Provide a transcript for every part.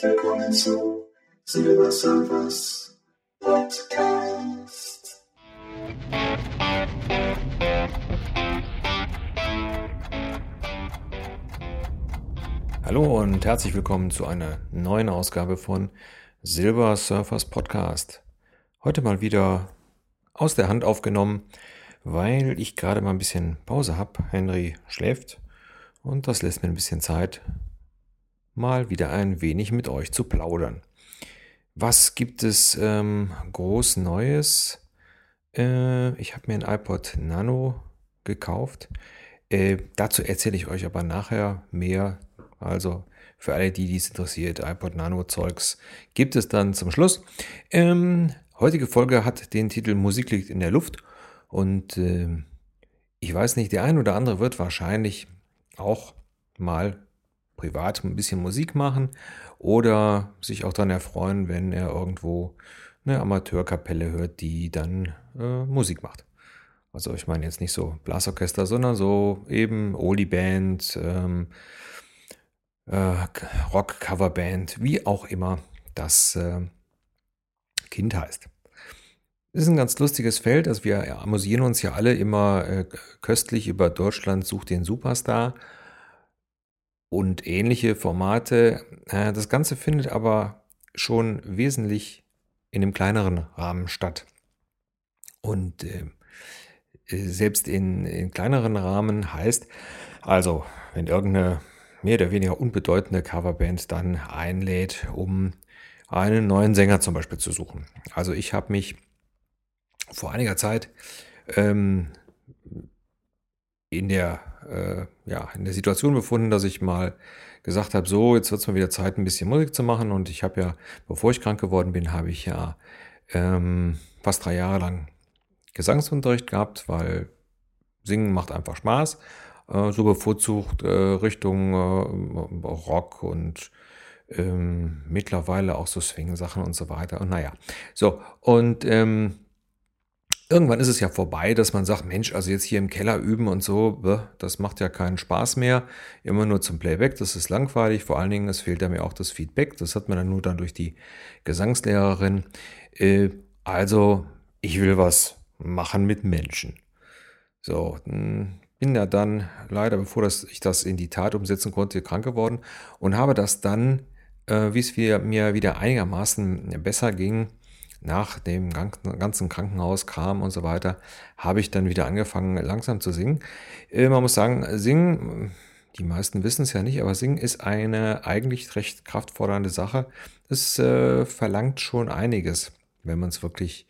zu Silberservers Podcast. Hallo und herzlich willkommen zu einer neuen Ausgabe von Silber Surfers Podcast. Heute mal wieder aus der Hand aufgenommen, weil ich gerade mal ein bisschen Pause habe. Henry schläft und das lässt mir ein bisschen Zeit, mal wieder ein wenig mit euch zu plaudern. Was gibt es ähm, groß Neues? Äh, ich habe mir ein iPod Nano gekauft. Äh, dazu erzähle ich euch aber nachher mehr. Also für alle, die dies interessiert, iPod Nano Zeugs gibt es dann zum Schluss. Ähm, heutige Folge hat den Titel Musik liegt in der Luft und äh, ich weiß nicht, der ein oder andere wird wahrscheinlich auch mal privat ein bisschen Musik machen oder sich auch dann erfreuen, wenn er irgendwo eine Amateurkapelle hört, die dann äh, Musik macht. Also ich meine jetzt nicht so Blasorchester, sondern so eben Oldie-Band, ähm, äh, Rock-Coverband, wie auch immer das äh, Kind heißt. Ist ein ganz lustiges Feld. Also wir amüsieren uns ja alle immer äh, köstlich über Deutschland sucht den Superstar und ähnliche Formate. Äh, das Ganze findet aber schon wesentlich in einem kleineren Rahmen statt. Und äh, äh, selbst in, in kleineren Rahmen heißt, also wenn irgendeine mehr oder weniger unbedeutende Coverband dann einlädt, um einen neuen Sänger zum Beispiel zu suchen. Also ich habe mich vor einiger Zeit ähm, in der äh, ja, in der Situation befunden, dass ich mal gesagt habe, so, jetzt wird es mal wieder Zeit, ein bisschen Musik zu machen. Und ich habe ja, bevor ich krank geworden bin, habe ich ja ähm, fast drei Jahre lang Gesangsunterricht gehabt, weil Singen macht einfach Spaß. Äh, so bevorzugt äh, Richtung äh, Rock und ähm, mittlerweile auch so Swing-Sachen und so weiter. Und naja, so, und ähm, Irgendwann ist es ja vorbei, dass man sagt, Mensch, also jetzt hier im Keller üben und so, das macht ja keinen Spaß mehr. Immer nur zum Playback, das ist langweilig. Vor allen Dingen, es fehlt ja mir auch das Feedback. Das hat man dann nur dann durch die Gesangslehrerin. Äh, also, ich will was machen mit Menschen. So, bin ja dann leider, bevor ich das in die Tat umsetzen konnte, krank geworden und habe das dann, äh, wie es mir wieder einigermaßen besser ging, nach dem ganzen Krankenhauskram und so weiter, habe ich dann wieder angefangen, langsam zu singen. Äh, man muss sagen, singen, die meisten wissen es ja nicht, aber singen ist eine eigentlich recht kraftfordernde Sache. Es äh, verlangt schon einiges, wenn man es wirklich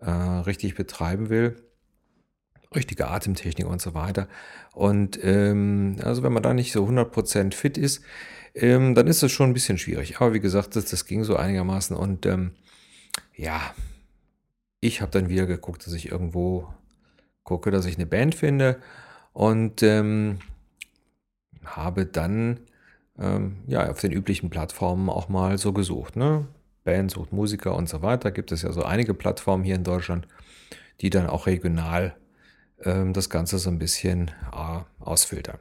äh, richtig betreiben will. Richtige Atemtechnik und so weiter. Und ähm, also wenn man da nicht so 100% fit ist, ähm, dann ist es schon ein bisschen schwierig. Aber wie gesagt, das, das ging so einigermaßen und ähm, ja, ich habe dann wieder geguckt, dass ich irgendwo gucke, dass ich eine Band finde und ähm, habe dann ähm, ja auf den üblichen Plattformen auch mal so gesucht. Ne? Band sucht Musiker und so weiter. Gibt es ja so einige Plattformen hier in Deutschland, die dann auch regional ähm, das Ganze so ein bisschen äh, ausfiltern.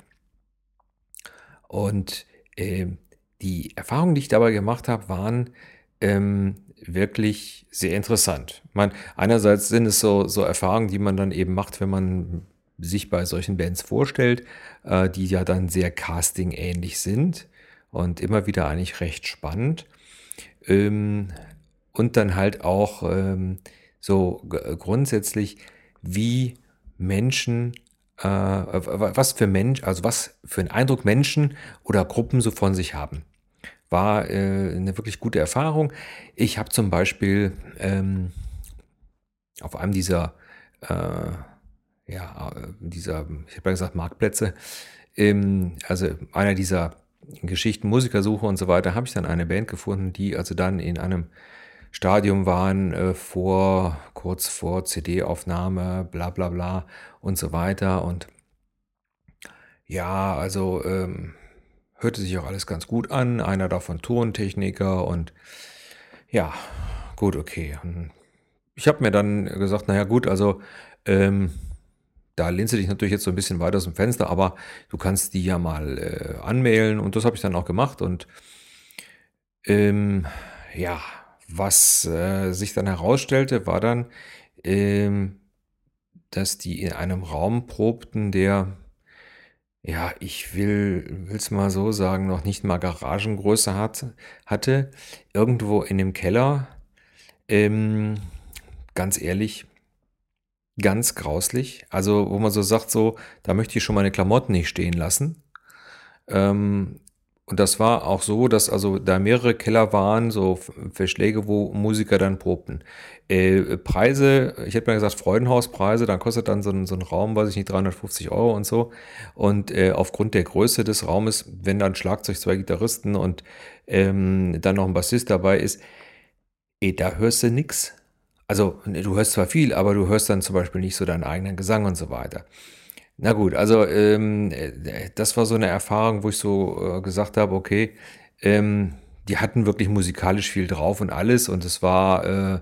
Und äh, die Erfahrungen, die ich dabei gemacht habe, waren, ähm, wirklich sehr interessant. Man, einerseits sind es so, so Erfahrungen, die man dann eben macht, wenn man sich bei solchen Bands vorstellt, äh, die ja dann sehr casting-ähnlich sind und immer wieder eigentlich recht spannend. Ähm, und dann halt auch ähm, so grundsätzlich, wie Menschen, äh, was für Mensch, also was für einen Eindruck Menschen oder Gruppen so von sich haben war äh, eine wirklich gute Erfahrung. Ich habe zum Beispiel ähm, auf einem dieser, äh, ja, dieser, ich habe ja gesagt, Marktplätze, ähm, also einer dieser Geschichten, Musikersuche und so weiter, habe ich dann eine Band gefunden, die also dann in einem Stadium waren äh, vor, kurz vor CD-Aufnahme, bla bla bla und so weiter. Und ja, also ähm, hörte sich auch alles ganz gut an. Einer davon Tontechniker und ja, gut, okay. Und ich habe mir dann gesagt, naja gut, also ähm, da lehnst du dich natürlich jetzt so ein bisschen weiter aus dem Fenster, aber du kannst die ja mal äh, anmailen und das habe ich dann auch gemacht und Ähm, ja, was äh, sich dann herausstellte, war dann, ähm, dass die in einem Raum probten, der, ja, ich will es mal so sagen, noch nicht mal Garagengröße hat, hatte. Irgendwo in dem Keller. Ähm, ganz ehrlich, ganz grauslich. Also, wo man so sagt, so, da möchte ich schon meine Klamotten nicht stehen lassen. Ähm, und das war auch so, dass also da mehrere Keller waren, so Verschläge, wo Musiker dann probten. Äh, Preise, ich hätte mal gesagt Freudenhauspreise, dann kostet dann so ein, so ein Raum, weiß ich nicht, 350 Euro und so. Und äh, aufgrund der Größe des Raumes, wenn dann Schlagzeug, zwei Gitarristen und ähm, dann noch ein Bassist dabei ist, eh, da hörst du nix. Also du hörst zwar viel, aber du hörst dann zum Beispiel nicht so deinen eigenen Gesang und so weiter. Na gut, also ähm, äh, das war so eine Erfahrung, wo ich so äh, gesagt habe, okay, ähm, die hatten wirklich musikalisch viel drauf und alles und es war äh,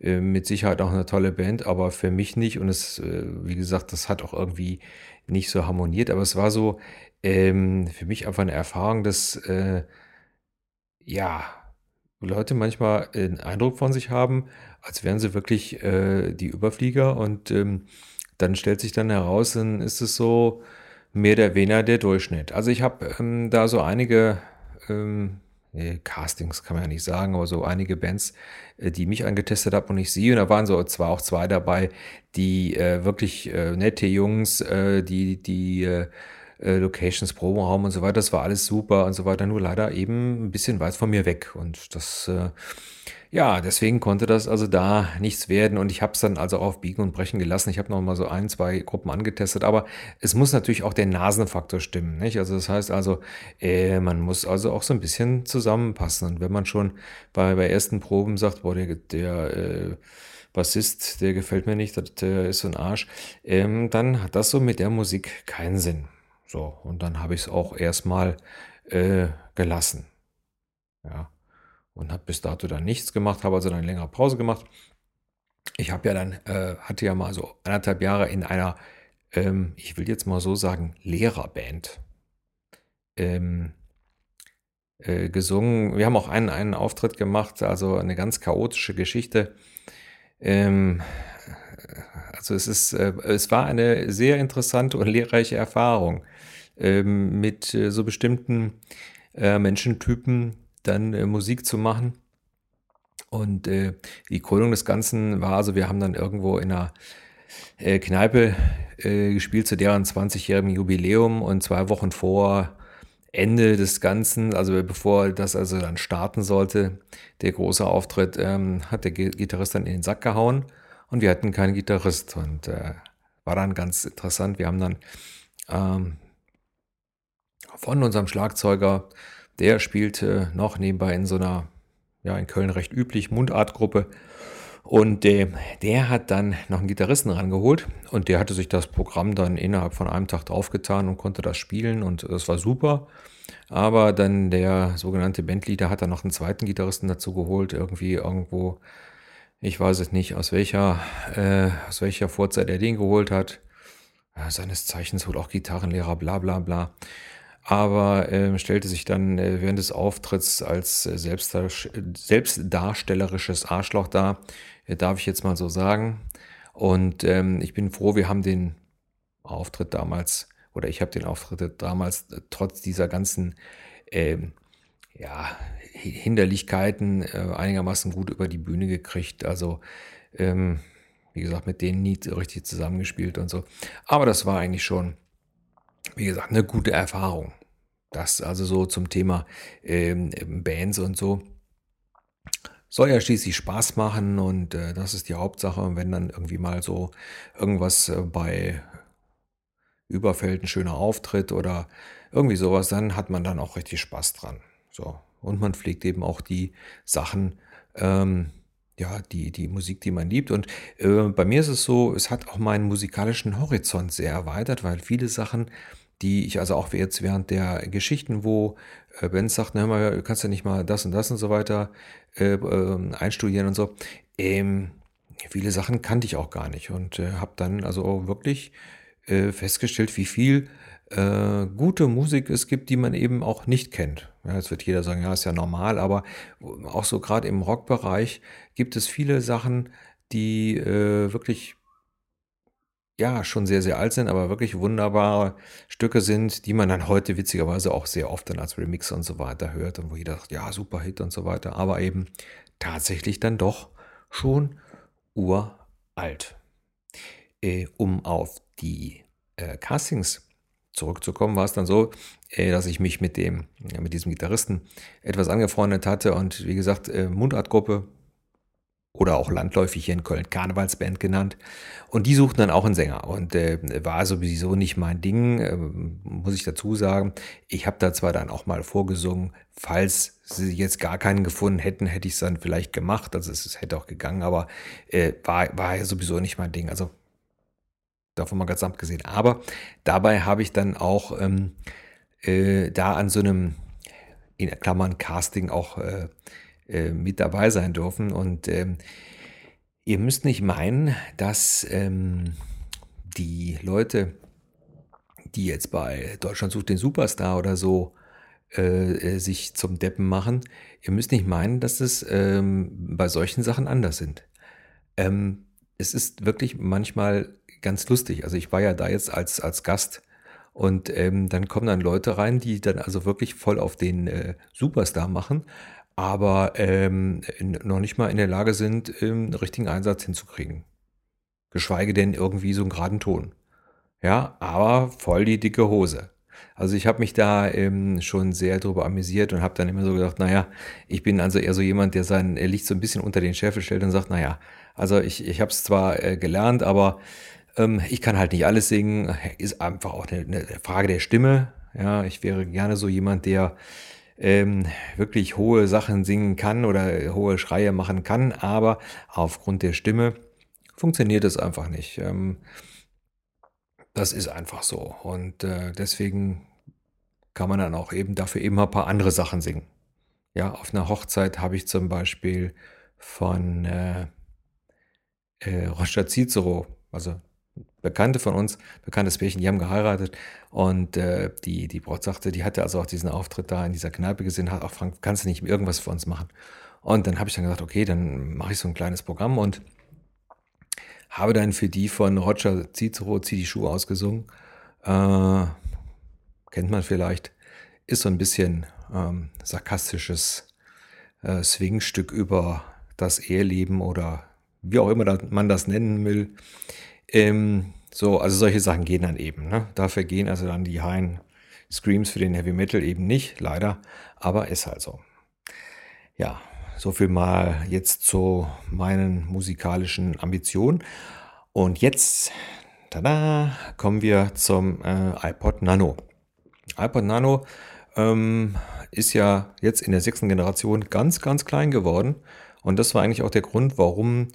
äh, mit Sicherheit auch eine tolle Band, aber für mich nicht und es, äh, wie gesagt, das hat auch irgendwie nicht so harmoniert, aber es war so ähm, für mich einfach eine Erfahrung, dass ja Leute manchmal einen Eindruck von sich haben, als wären sie wirklich die Überflieger und ähm, dann stellt sich dann heraus, dann ist es so mehr oder weniger der Durchschnitt. Also ich habe ähm, da so einige ähm, Castings kann man ja nicht sagen, aber so einige Bands, äh, die mich angetestet haben und ich sie. Und da waren so zwar auch zwei dabei, die äh, wirklich äh, nette Jungs, äh, die die äh, äh, Locations, Proberaum und so weiter, das war alles super und so weiter, nur leider eben ein bisschen weit von mir weg. Und das ja, deswegen konnte das also da nichts werden und ich habe es dann also auf Biegen und Brechen gelassen. Ich habe noch mal so ein, zwei Gruppen angetestet, aber es muss natürlich auch der Nasenfaktor stimmen, nicht? Also das heißt also, äh, man muss also auch so ein bisschen zusammenpassen und wenn man schon bei, bei ersten Proben sagt, boah, der, der äh, Bassist, der gefällt mir nicht, der ist so ein Arsch, ähm, dann hat das so mit der Musik keinen Sinn. So, und dann habe ich es auch erstmal äh, gelassen. Ja und habe bis dato dann nichts gemacht, habe also dann längere Pause gemacht. Ich habe ja dann, äh, hatte ja mal so anderthalb Jahre in einer, ähm, ich will jetzt mal so sagen, Lehrerband ähm, äh, gesungen. Wir haben auch einen, einen Auftritt gemacht, also eine ganz chaotische Geschichte. Ähm, also es ist, äh, es war eine sehr interessante und lehrreiche Erfahrung ähm, mit äh, so bestimmten äh, Menschentypen, dann äh, Musik zu machen. Und die Krönung des Ganzen war, also wir haben dann irgendwo in einer Kneipe gespielt zu deren 20-jährigen Jubiläum und zwei Wochen vor Ende des Ganzen, also bevor das also dann starten sollte, der große Auftritt, ähm, hat der Gitarrist dann in den Sack gehauen und wir hatten keinen Gitarrist und äh, war dann ganz interessant. Wir haben dann ähm, von unserem Schlagzeuger der spielte noch nebenbei in so einer, ja, in Köln recht üblich Mundartgruppe. Und äh, der hat dann noch einen Gitarristen rangeholt und der hatte sich das Programm dann innerhalb von einem Tag draufgetan und konnte das spielen und das war super. Aber dann der sogenannte Bandleader hat dann noch einen zweiten Gitarristen dazu geholt, irgendwie irgendwo, ich weiß es nicht, aus welcher, äh, aus welcher Vorzeit er den geholt hat. Seines Zeichens wohl auch Gitarrenlehrer, bla bla bla aber äh, stellte sich dann äh, während des Auftritts als äh, selbstdar selbstdarstellerisches Arschloch dar, äh, darf ich jetzt mal so sagen. Und ähm, ich bin froh, wir haben den Auftritt damals, oder ich habe den Auftritt damals äh, trotz dieser ganzen ähm, ja, Hinderlichkeiten einigermaßen gut über die Bühne gekriegt. Also, ähm, wie gesagt, mit denen nie richtig zusammengespielt und so. Aber das war eigentlich schon wie gesagt, eine gute Erfahrung. Das also so zum Thema ähm, Bands und so. Soll ja schließlich Spaß machen und äh, das ist die Hauptsache. Und wenn dann irgendwie mal so irgendwas äh, bei überfällt, ein schöner Auftritt oder irgendwie sowas, dann hat man dann auch richtig Spaß dran. So. Und man pflegt eben auch die Sachen, ähm, ja, die, die Musik, die man liebt. Und äh, bei mir ist es so, es hat auch meinen musikalischen Horizont sehr erweitert, weil viele Sachen, die ich also auch jetzt während der Geschichten, wo äh, Ben sagt, na, mal, du kannst ja nicht mal das und das und so weiter äh, äh, einstudieren und so. Ähm, viele Sachen kannte ich auch gar nicht und äh, habe dann also wirklich äh, festgestellt, wie viel äh, gute Musik es gibt, die man eben auch nicht kennt. Ja, jetzt wird jeder sagen, ja, ist ja normal, aber auch so gerade im Rockbereich gibt es viele Sachen, die äh, wirklich ja schon sehr, sehr alt sind, aber wirklich wunderbare Stücke sind, die man dann heute witzigerweise auch sehr oft dann als Remix und so weiter hört und wo jeder sagt, ja, super Hit und so weiter, aber eben tatsächlich dann doch schon uralt. Äh, um auf die äh, Castings zurückzukommen, war es dann so, äh, dass ich mich mit dem, mit diesem Gitarristen etwas angefreundet hatte und wie gesagt, äh, Mundartgruppe oder auch landläufig hier in Köln Karnevalsband genannt. Und die suchten dann auch einen Sänger und äh, war sowieso nicht mein Ding, äh, muss ich dazu sagen. Ich habe da zwar dann auch mal vorgesungen, falls sie jetzt gar keinen gefunden hätten, hätte ich es dann vielleicht gemacht. Also es, hätte auch gegangen, aber war, war ja sowieso nicht mein Ding. Also davon mal ganz abgesehen. Aber dabei habe ich dann auch ähm, äh, da an so einem, in Klammern, Casting auch äh, äh, mit dabei sein dürfen. Und ähm, ihr müsst nicht meinen, dass ähm, die Leute, die jetzt bei Deutschland sucht den Superstar oder so, äh, äh, sich zum Deppen machen, ihr müsst nicht meinen, dass es ähm, bei solchen Sachen anders sind. Ähm, es ist wirklich manchmal ganz lustig. Also ich war ja da jetzt als, als Gast und ähm, dann kommen dann Leute rein, die dann also wirklich voll auf den äh, Superstar machen, aber ähm, noch nicht mal in der Lage sind, ähm, einen richtigen Einsatz hinzukriegen. Geschweige denn irgendwie so einen geraden Ton. Ja, aber voll die dicke Hose. Also ich habe mich da ähm, schon sehr drüber amüsiert und habe dann immer so gedacht, naja, ich bin also eher so jemand, der sein Licht so ein bisschen unter den Scheffel stellt und sagt, naja, also ich, ich habe es zwar äh, gelernt, aber ähm, ich kann halt nicht alles singen. Ist einfach auch eine, eine, Frage der Stimme. Ja, ich wäre gerne so jemand, der ähm, wirklich hohe Sachen singen kann oder hohe Schreie machen kann, aber aufgrund der Stimme funktioniert es einfach nicht. Ähm, das ist einfach so. Und äh, deswegen kann man dann auch eben dafür eben ein paar andere Sachen singen. Ja, auf einer Hochzeit habe ich zum Beispiel von äh, äh, Roger Cicero, also Bekannte von uns, bekanntes Pärchen, die haben geheiratet und äh, die, die Braut sagte, die hatte also auch diesen Auftritt da in dieser Kneipe gesehen, hat auch Frank, kannst du nicht irgendwas für uns machen? Und dann habe ich dann gesagt, okay, dann mache ich so ein kleines Programm und habe dann für die von Roger Cicero Zieh die Schuhe ausgesungen. Äh, kennt man vielleicht, ist so ein bisschen ähm, sarkastisches äh, Swingstück über das Eheleben oder wie auch immer man das nennen will. Ähm, so, also solche Sachen gehen dann eben. Ne? Dafür gehen also dann die High Screams für den Heavy Metal eben nicht, leider. Aber ist halt so. Ja, so viel mal jetzt zu meinen musikalischen Ambitionen. Und jetzt, tada, kommen wir zum äh, iPod Nano. iPod Nano ähm, ist ja jetzt in der sechsten Generation ganz, ganz klein geworden. Und das war eigentlich auch der Grund, warum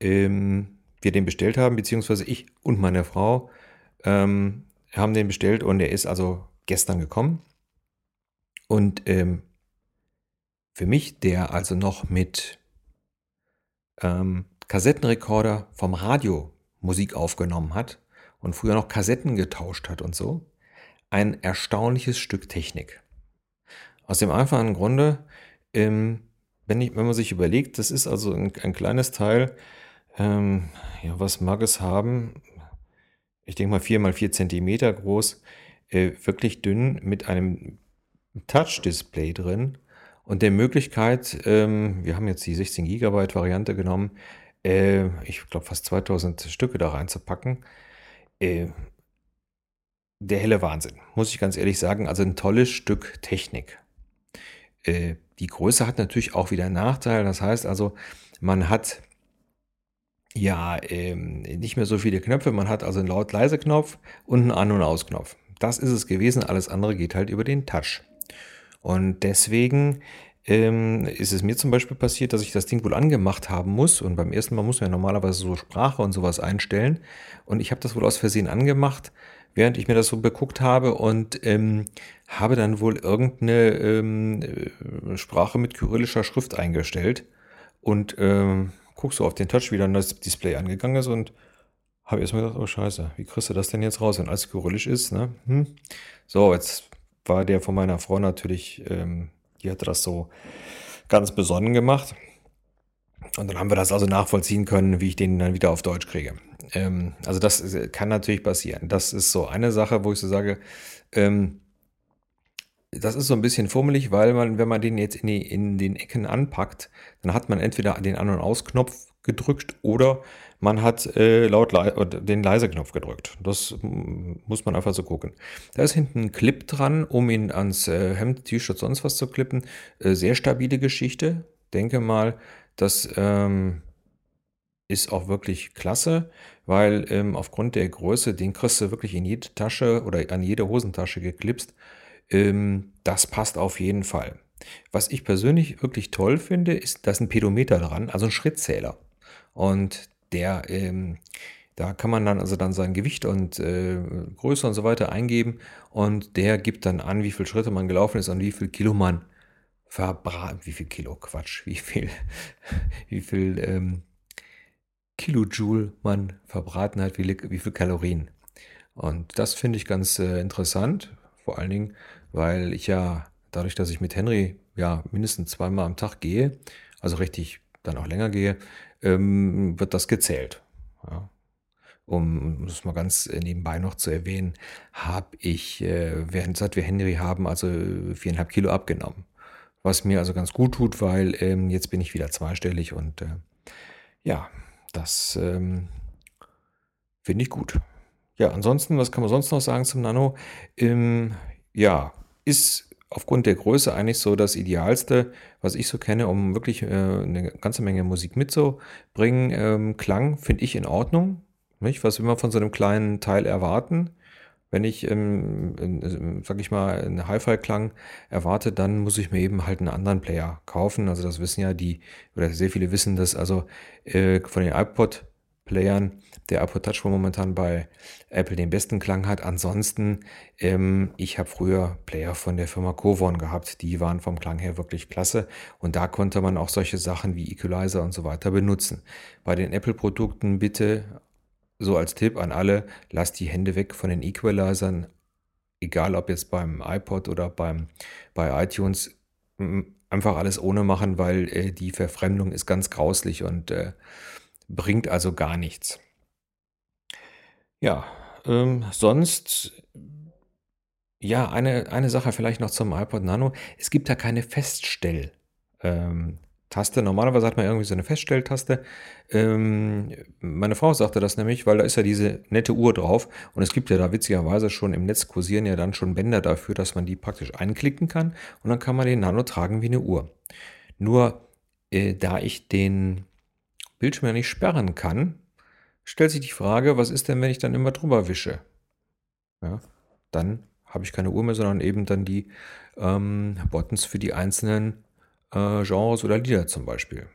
ähm, wir den bestellt haben, beziehungsweise ich und meine Frau ähm, haben den bestellt und er ist also gestern gekommen. Und ähm, für mich, der also noch mit ähm, Kassettenrekorder vom Radio Musik aufgenommen hat und früher noch Kassetten getauscht hat und so, ein erstaunliches Stück Technik. Aus dem einfachen Grunde, ähm, wenn, ich, wenn man sich überlegt, das ist also ein, ein kleines Teil, ähm, ja, was mag es haben? Ich denke mal 4 mal 4 Zentimeter groß, äh, wirklich dünn mit einem Touch-Display drin und der Möglichkeit, ähm, wir haben jetzt die 16 Gigabyte Variante genommen, äh, ich glaube fast 2000 Stücke da reinzupacken. Äh, der helle Wahnsinn, muss ich ganz ehrlich sagen. Also ein tolles Stück Technik. Äh, die Größe hat natürlich auch wieder einen Nachteil. Das heißt also, man hat ja, ähm, nicht mehr so viele Knöpfe. Man hat also einen Laut-Leise-Knopf und einen An- und Aus-Knopf. Das ist es gewesen. Alles andere geht halt über den Touch. Und deswegen ähm, ist es mir zum Beispiel passiert, dass ich das Ding wohl angemacht haben muss. Und beim ersten Mal muss man ja normalerweise so Sprache und sowas einstellen. Und ich habe das wohl aus Versehen angemacht, während ich mir das so beguckt habe und ähm, habe dann wohl irgendeine ähm, äh, Sprache mit kyrillischer Schrift eingestellt. Und ähm, guckst du auf den Touch, wie dann das Display angegangen ist und habe erstmal gedacht, oh scheiße, wie kriegst du das denn jetzt raus, wenn alles kyrillisch ist, ne? Hm. So, jetzt war der von meiner Frau natürlich, ähm, die hatte das so ganz besonnen gemacht. Und dann haben wir das also nachvollziehen können, wie ich den dann wieder auf Deutsch kriege. Ähm, also das kann natürlich passieren. Das ist so eine Sache, wo ich so sage, ähm, das ist so ein bisschen fummelig, weil man, wenn man den jetzt in, die, in den Ecken anpackt, dann hat man entweder den An- und Aus-Knopf gedrückt oder man hat äh, laut le den Leise-Knopf gedrückt. Das muss man einfach so gucken. Da ist hinten ein Clip dran, um ihn ans äh, Hemd, T-Shirt, sonst was zu klippen. Äh, sehr stabile Geschichte. Denke mal, das ähm, ist auch wirklich klasse, weil ähm, aufgrund der Größe, den kriegst du wirklich in jede Tasche oder an jede Hosentasche geklipst. Ähm, das passt auf jeden Fall. Was ich persönlich wirklich toll finde, ist, da ist ein Pedometer dran, also ein Schrittzähler. Und der, ähm, da kann man dann also dann sein Gewicht und äh, Größe und so weiter eingeben und der gibt dann an, wie viele Schritte man gelaufen ist und wie viel Kilo man verbraten, wie viel Kilo, Quatsch, wie viel, wie viel ähm, Kilojoule man verbraten hat, wie, wie viel Kalorien. Und das finde ich ganz äh, interessant, vor allen Dingen, weil ich ja dadurch, dass ich mit Henry ja mindestens zweimal am Tag gehe, also richtig dann auch länger gehe, ähm, wird das gezählt. Ja. Um das mal ganz nebenbei noch zu erwähnen, habe ich, äh, während seit wir Henry haben, also viereinhalb Kilo abgenommen. Was mir also ganz gut tut, weil ähm, jetzt bin ich wieder zweistellig und äh, ja, das ähm, finde ich gut. Ja, ansonsten, was kann man sonst noch sagen zum Nano? Ähm, ja, ist aufgrund der Größe eigentlich so das Idealste, was ich so kenne, um wirklich äh, eine ganze Menge Musik mitzubringen. Ähm, Klang finde ich in Ordnung. Nicht? Was will man von so einem kleinen Teil erwarten? Wenn ich, ähm, in, sag ich mal, einen Hi-Fi-Klang erwarte, dann muss ich mir eben halt einen anderen Player kaufen. Also das wissen ja die, oder sehr viele wissen das, also äh, von den iPod Playern der iPod Touch wo momentan bei Apple den besten Klang hat. Ansonsten, ähm, ich habe früher Player von der Firma Covon gehabt. Die waren vom Klang her wirklich klasse. Und da konnte man auch solche Sachen wie Equalizer und so weiter benutzen. Bei den Apple-Produkten bitte so als Tipp an alle, lasst die Hände weg von den Equalizern. Egal ob jetzt beim iPod oder beim, bei iTunes. Einfach alles ohne machen, weil äh, die Verfremdung ist ganz grauslich und äh, bringt also gar nichts. Ja, ähm, sonst, ja, eine, eine Sache vielleicht noch zum iPod Nano. Es gibt da keine Feststell. Ähm, Taste. Normalerweise hat man irgendwie so eine Feststelltaste. Ähm, meine Frau sagte das nämlich, weil da ist ja diese nette Uhr drauf und es gibt ja da witzigerweise schon im Netz kursieren ja dann schon Bänder dafür, dass man die praktisch einklicken kann und dann kann man den Nano tragen wie eine Uhr. Nur äh, da ich den Bildschirm ja nicht sperren kann, stellt sich die Frage, was ist denn, wenn ich dann immer drüber wische? Ja, dann habe ich keine Uhr mehr, sondern eben dann die ähm, Buttons für die einzelnen äh, Genres oder Lieder zum Beispiel.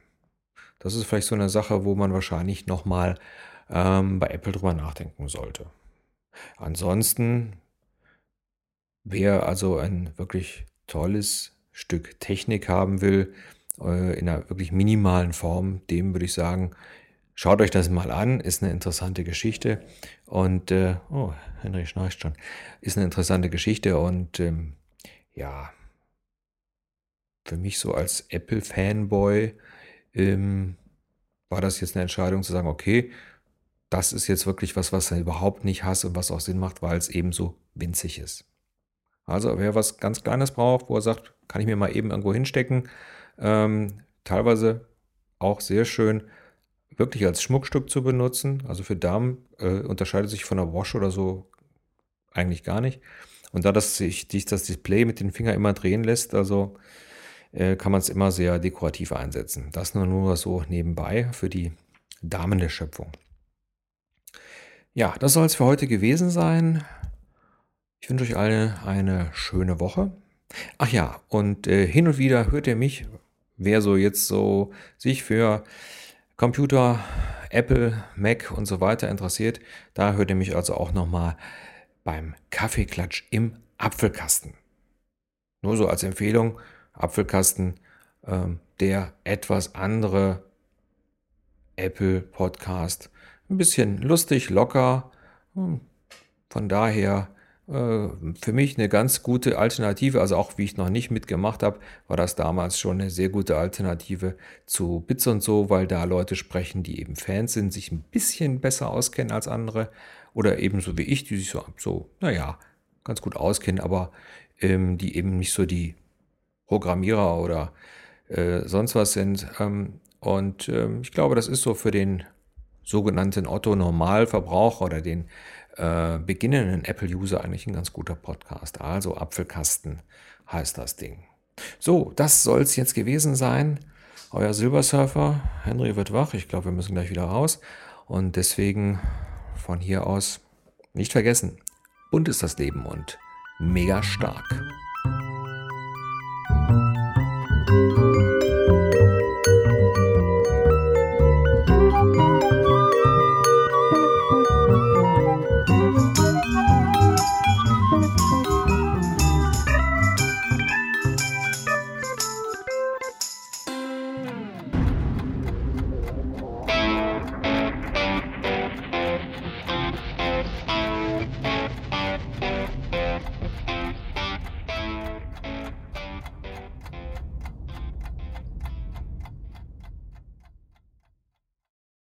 Das ist vielleicht so eine Sache, wo man wahrscheinlich nochmal ähm, bei Apple drüber nachdenken sollte. Ansonsten, wer also ein wirklich tolles Stück Technik haben will, äh, in einer wirklich minimalen Form, dem würde ich sagen, schaut euch das mal an, ist eine interessante Geschichte und äh, oh, Henry schnarcht schon, ist eine interessante Geschichte und ähm, ja, für mich so als Apple-Fanboy ähm, war das jetzt eine Entscheidung zu sagen, okay, das ist jetzt wirklich was, was er überhaupt nicht hasst und was auch Sinn macht, weil es eben so winzig ist. Also wer was ganz Kleines braucht, wo er sagt, kann ich mir mal eben irgendwo hinstecken, ähm, teilweise auch sehr schön, wirklich als Schmuckstück zu benutzen. Also für Damen äh, unterscheidet sich von einer Wash oder so eigentlich gar nicht. Und da das sich das Display mit den Fingern immer drehen lässt, also kann man es immer sehr dekorativ einsetzen. Das nur, nur so nebenbei für die Damen der Schöpfung. Ja, das soll es für heute gewesen sein. Ich wünsche euch allen eine schöne Woche. Ach ja, und äh, hin und wieder hört ihr mich wer so jetzt so sich für Computer, Apple, Mac und so weiter interessiert, da hört ihr mich also auch nochmal beim Kaffeeklatsch im Apfelkasten. Nur so als Empfehlung, Apfelkasten, ähm, der etwas andere Apple Podcast ein bisschen lustig, locker. Hm, von daher äh, für mich eine ganz gute Alternative. Also auch wie ich noch nicht mitgemacht habe, war das damals schon eine sehr gute Alternative zu Bits und so, weil da Leute sprechen, die eben Fans sind, sich ein bisschen besser auskennen als andere. Oder ebenso wie ich, die sich so, so naja, ganz gut auskennen, aber ähm, die eben nicht so die Programmierer oder äh, sonst was sind. Ähm, und ähm, ich glaube, das ist so für den sogenannten Otto-Normalverbraucher oder den äh, beginnenden Apple-User eigentlich ein ganz guter Podcast. Also Apfelkasten heißt das Ding. So, das soll es jetzt gewesen sein. Euer Silbersurfer, Henry wird wach. Ich glaube, wir müssen gleich wieder raus. Und deswegen von hier aus nicht vergessen, bunt ist das Leben und mega stark.